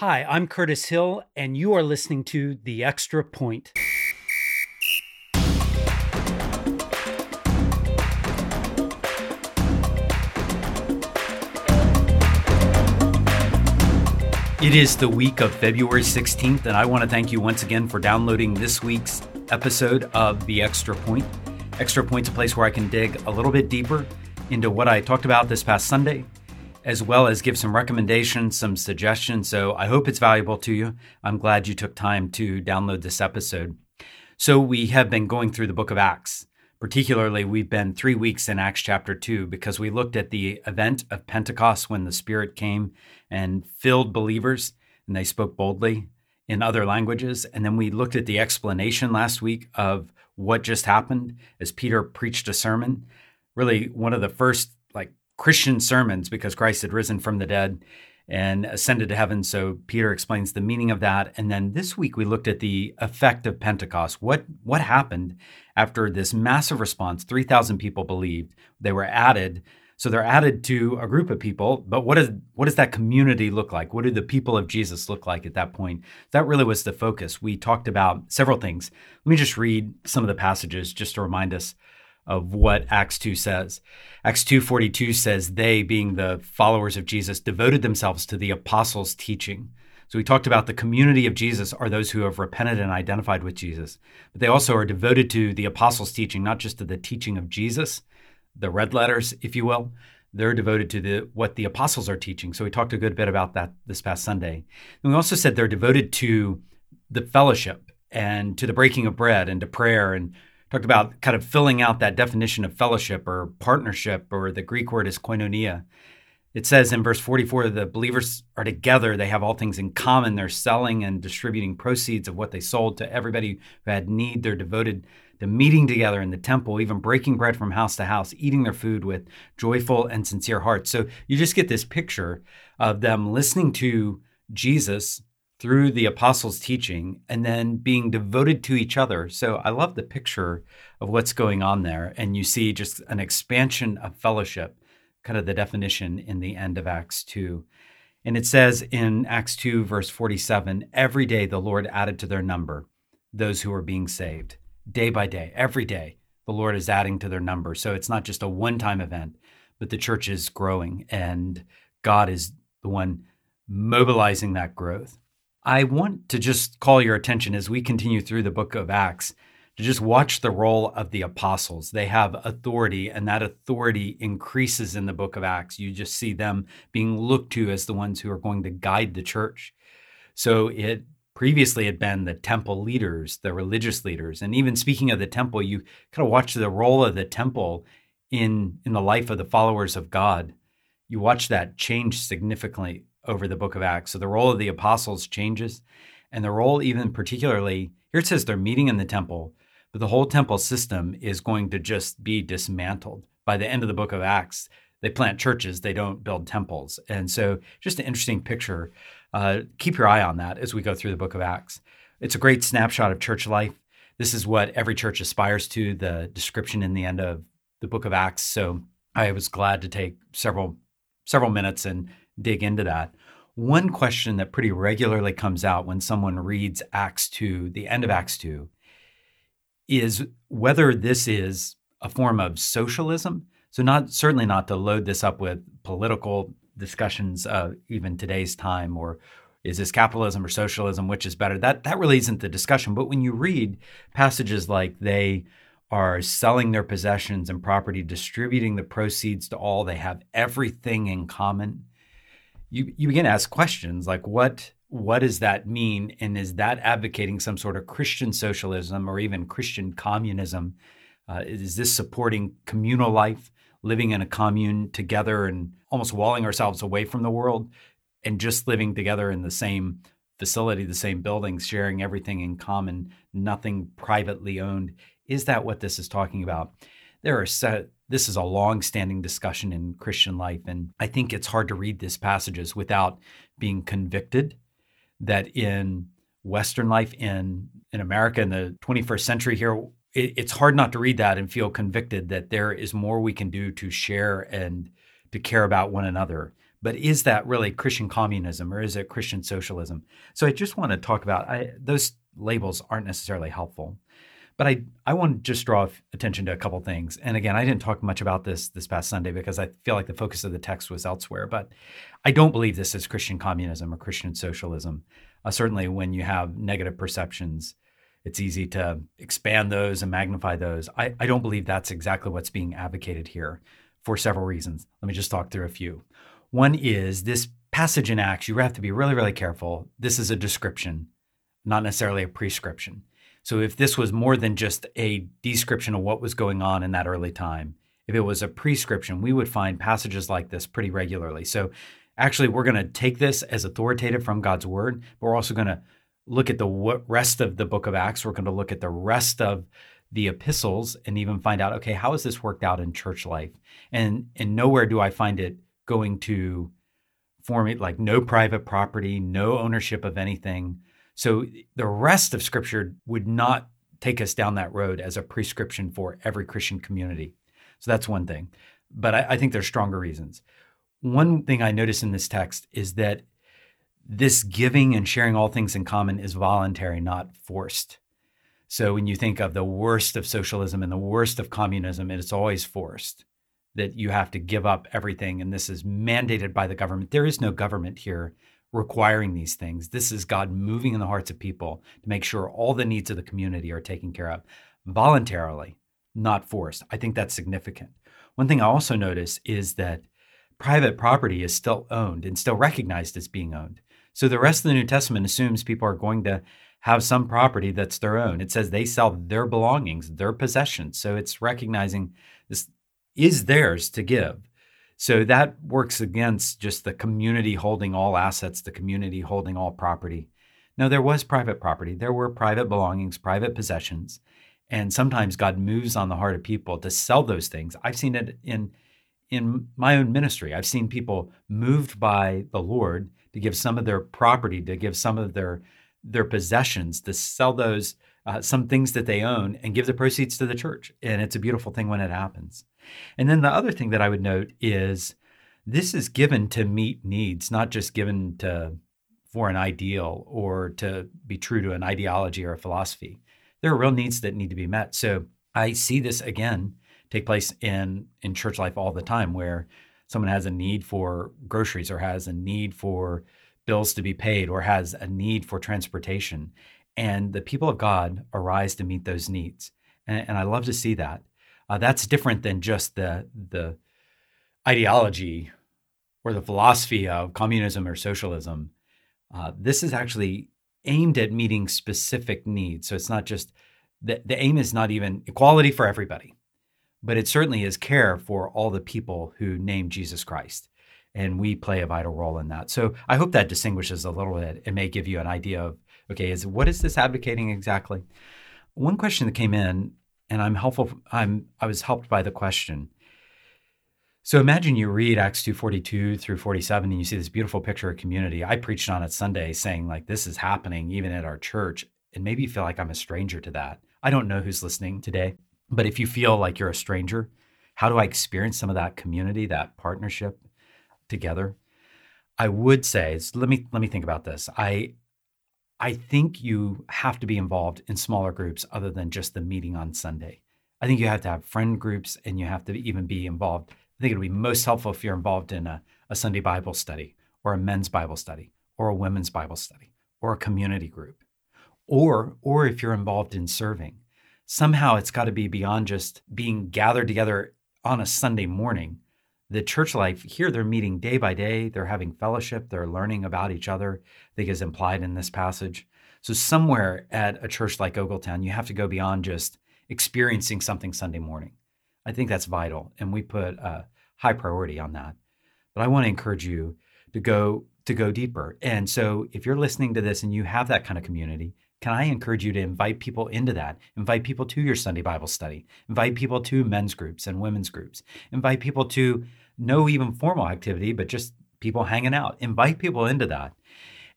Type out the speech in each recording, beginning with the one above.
Hi, I'm Curtis Hill, and you are listening to The Extra Point. It is the week of February 16th, and I want to thank you once again for downloading this week's episode of The Extra Point. Extra Point's a place where I can dig a little bit deeper into what I talked about this past Sunday as well as give some recommendations, some suggestions. So I hope it's valuable to you. I'm glad you took time to download this episode. So we have been going through the book of Acts. Particularly, we've been three weeks in Acts chapter 2 because we looked at the event of Pentecost when the Spirit came and filled believers and they spoke boldly in other languages. And then we looked at the explanation last week of what just happened as Peter preached a sermon. Really, one of the first Christian sermons because Christ had risen from the dead and ascended to heaven. So Peter explains the meaning of that. And then this week we looked at the effect of Pentecost. What what happened after this massive response? 3,000 people believed. They were added. So they're added to a group of people, but what does what does that community look like? What do the people of Jesus look like at that point? That really was the focus. We talked about several things. Let me just read some of the passages just to remind us of what Acts 2 says. Acts 2:42 says they being the followers of Jesus devoted themselves to the apostles' teaching. So we talked about the community of Jesus are those who have repented and identified with Jesus. But they also are devoted to the apostles' teaching, not just to the teaching of Jesus, the red letters, if you will. They're devoted to the what the apostles are teaching. So we talked a good bit about that this past Sunday. And we also said they're devoted to the fellowship and to the breaking of bread and to prayer and talked about kind of filling out that definition of fellowship or partnership, or the Greek word is koinonia. It says in verse 44 the believers are together, they have all things in common. They're selling and distributing proceeds of what they sold to everybody who had need. They're devoted to meeting together in the temple, even breaking bread from house to house, eating their food with joyful and sincere hearts. So you just get this picture of them listening to Jesus through the apostles' teaching and then being devoted to each other. So I love the picture of what's going on there. And you see just an expansion of fellowship, kind of the definition in the end of Acts 2. And it says in Acts 2, verse 47 every day the Lord added to their number those who were being saved. Day by day, every day, the Lord is adding to their number. So it's not just a one time event, but the church is growing and God is the one mobilizing that growth. I want to just call your attention as we continue through the book of Acts to just watch the role of the apostles. They have authority, and that authority increases in the book of Acts. You just see them being looked to as the ones who are going to guide the church. So it previously had been the temple leaders, the religious leaders. And even speaking of the temple, you kind of watch the role of the temple in, in the life of the followers of God. You watch that change significantly over the book of Acts. So the role of the apostles changes, and the role, even particularly, here it says they're meeting in the temple, but the whole temple system is going to just be dismantled by the end of the book of Acts. They plant churches, they don't build temples. And so, just an interesting picture. Uh, keep your eye on that as we go through the book of Acts. It's a great snapshot of church life. This is what every church aspires to, the description in the end of the book of Acts. So, I was glad to take several several minutes and dig into that. One question that pretty regularly comes out when someone reads Acts 2, the end of Acts 2, is whether this is a form of socialism. So, not certainly not to load this up with political discussions, uh, even today's time, or is this capitalism or socialism, which is better? That that really isn't the discussion. But when you read passages like they are selling their possessions and property, distributing the proceeds to all, they have everything in common you you begin to ask questions like what what does that mean? And is that advocating some sort of christian socialism or even christian communism? Uh, is this supporting communal life living in a commune together and almost walling ourselves away from the world and just living together in the same facility the same buildings sharing everything in common nothing privately owned? Is that what this is talking about? There are set, this is a long-standing discussion in Christian life, and I think it's hard to read these passages without being convicted that in Western life, in in America in the 21st century here, it, it's hard not to read that and feel convicted that there is more we can do to share and to care about one another. But is that really Christian communism or is it Christian socialism? So I just want to talk about I, those labels aren't necessarily helpful. But I, I want to just draw attention to a couple things. And again, I didn't talk much about this this past Sunday because I feel like the focus of the text was elsewhere. But I don't believe this is Christian communism or Christian socialism. Uh, certainly, when you have negative perceptions, it's easy to expand those and magnify those. I, I don't believe that's exactly what's being advocated here for several reasons. Let me just talk through a few. One is this passage in Acts, you have to be really, really careful. This is a description, not necessarily a prescription. So if this was more than just a description of what was going on in that early time, if it was a prescription, we would find passages like this pretty regularly. So actually, we're going to take this as authoritative from God's word, but we're also going to look at the rest of the book of Acts. We're going to look at the rest of the epistles and even find out, okay, how has this worked out in church life? And and nowhere do I find it going to form it like no private property, no ownership of anything, so the rest of Scripture would not take us down that road as a prescription for every Christian community. So that's one thing. But I, I think there's stronger reasons. One thing I notice in this text is that this giving and sharing all things in common is voluntary, not forced. So when you think of the worst of socialism and the worst of communism, it's always forced that you have to give up everything. And this is mandated by the government. There is no government here requiring these things. This is God moving in the hearts of people to make sure all the needs of the community are taken care of voluntarily, not forced. I think that's significant. One thing I also notice is that private property is still owned and still recognized as being owned. So the rest of the New Testament assumes people are going to have some property that's their own. It says they sell their belongings, their possessions. So it's recognizing this is theirs to give. So that works against just the community holding all assets, the community holding all property. No, there was private property. There were private belongings, private possessions. And sometimes God moves on the heart of people to sell those things. I've seen it in in my own ministry. I've seen people moved by the Lord to give some of their property, to give some of their their possessions, to sell those uh, some things that they own and give the proceeds to the church. And it's a beautiful thing when it happens. And then the other thing that I would note is this is given to meet needs, not just given to for an ideal or to be true to an ideology or a philosophy. There are real needs that need to be met. So I see this again take place in in church life all the time where someone has a need for groceries or has a need for bills to be paid or has a need for transportation and the people of God arise to meet those needs. And, and I love to see that. Uh, that's different than just the the ideology or the philosophy of communism or socialism. Uh, this is actually aimed at meeting specific needs. So it's not just the, the aim is not even equality for everybody, but it certainly is care for all the people who name Jesus Christ. And we play a vital role in that. So I hope that distinguishes a little bit and may give you an idea of okay, is what is this advocating exactly? One question that came in and I'm helpful. I'm I was helped by the question. So imagine you read Acts 2:42 through 47 and you see this beautiful picture of community. I preached on it Sunday saying like this is happening even at our church and maybe you feel like I'm a stranger to that. I don't know who's listening today, but if you feel like you're a stranger, how do I experience some of that community, that partnership together? I would say, let me let me think about this. I I think you have to be involved in smaller groups other than just the meeting on Sunday. I think you have to have friend groups and you have to even be involved. I think it'll be most helpful if you're involved in a, a Sunday Bible study or a men's Bible study or a women's Bible study or a community group. Or, or if you're involved in serving, somehow it's got to be beyond just being gathered together on a Sunday morning the church life here they're meeting day by day they're having fellowship they're learning about each other i think is implied in this passage. So somewhere at a church like ogletown you have to go beyond just experiencing something sunday morning. I think that's vital and we put a high priority on that. But i want to encourage you to go to go deeper. And so if you're listening to this and you have that kind of community can I encourage you to invite people into that? Invite people to your Sunday Bible study. Invite people to men's groups and women's groups. Invite people to no even formal activity, but just people hanging out. Invite people into that.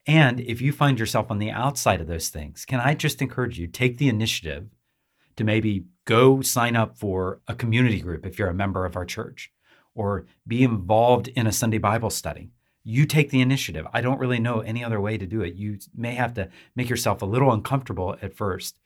And if you find yourself on the outside of those things, can I just encourage you take the initiative to maybe go sign up for a community group if you're a member of our church or be involved in a Sunday Bible study. You take the initiative. I don't really know any other way to do it. You may have to make yourself a little uncomfortable at first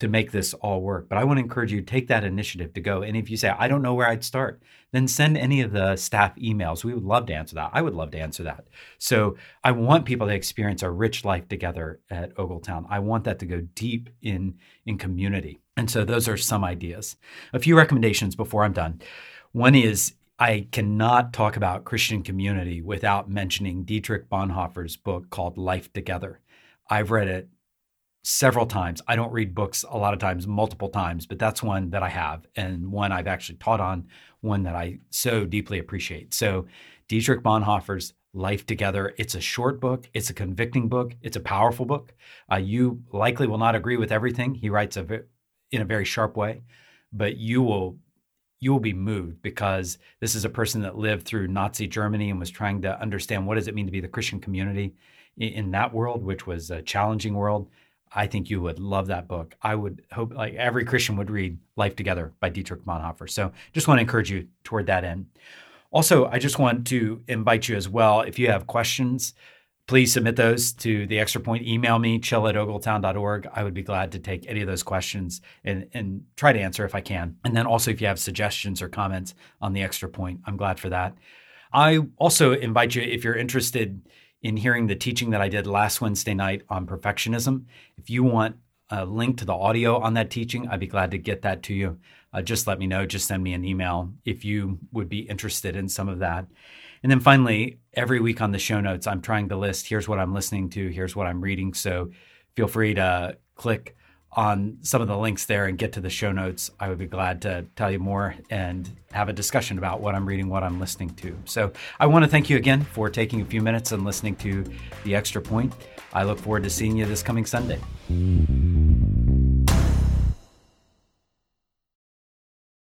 to make this all work. But I want to encourage you to take that initiative to go. And if you say, I don't know where I'd start, then send any of the staff emails. We would love to answer that. I would love to answer that. So I want people to experience a rich life together at Ogletown. I want that to go deep in, in community. And so those are some ideas. A few recommendations before I'm done. One is I cannot talk about Christian community without mentioning Dietrich Bonhoeffer's book called Life Together. I've read it several times. I don't read books a lot of times, multiple times, but that's one that I have and one I've actually taught on, one that I so deeply appreciate. So, Dietrich Bonhoeffer's Life Together. It's a short book, it's a convicting book, it's a powerful book. Uh, you likely will not agree with everything he writes a, in a very sharp way, but you will you will be moved because this is a person that lived through Nazi Germany and was trying to understand what does it mean to be the Christian community in that world, which was a challenging world. I think you would love that book. I would hope like every Christian would read Life Together by Dietrich Bonhoeffer. So just want to encourage you toward that end. Also, I just want to invite you as well. If you have questions, please submit those to the extra point. Email me, chill at ogletown.org. I would be glad to take any of those questions and, and try to answer if I can. And then also, if you have suggestions or comments on the extra point, I'm glad for that. I also invite you, if you're interested in hearing the teaching that I did last Wednesday night on perfectionism. If you want a link to the audio on that teaching, I'd be glad to get that to you. Uh, just let me know. Just send me an email if you would be interested in some of that. And then finally, every week on the show notes, I'm trying to list here's what I'm listening to, here's what I'm reading. So feel free to click on some of the links there and get to the show notes, I would be glad to tell you more and have a discussion about what I'm reading, what I'm listening to. So I want to thank you again for taking a few minutes and listening to The Extra Point. I look forward to seeing you this coming Sunday.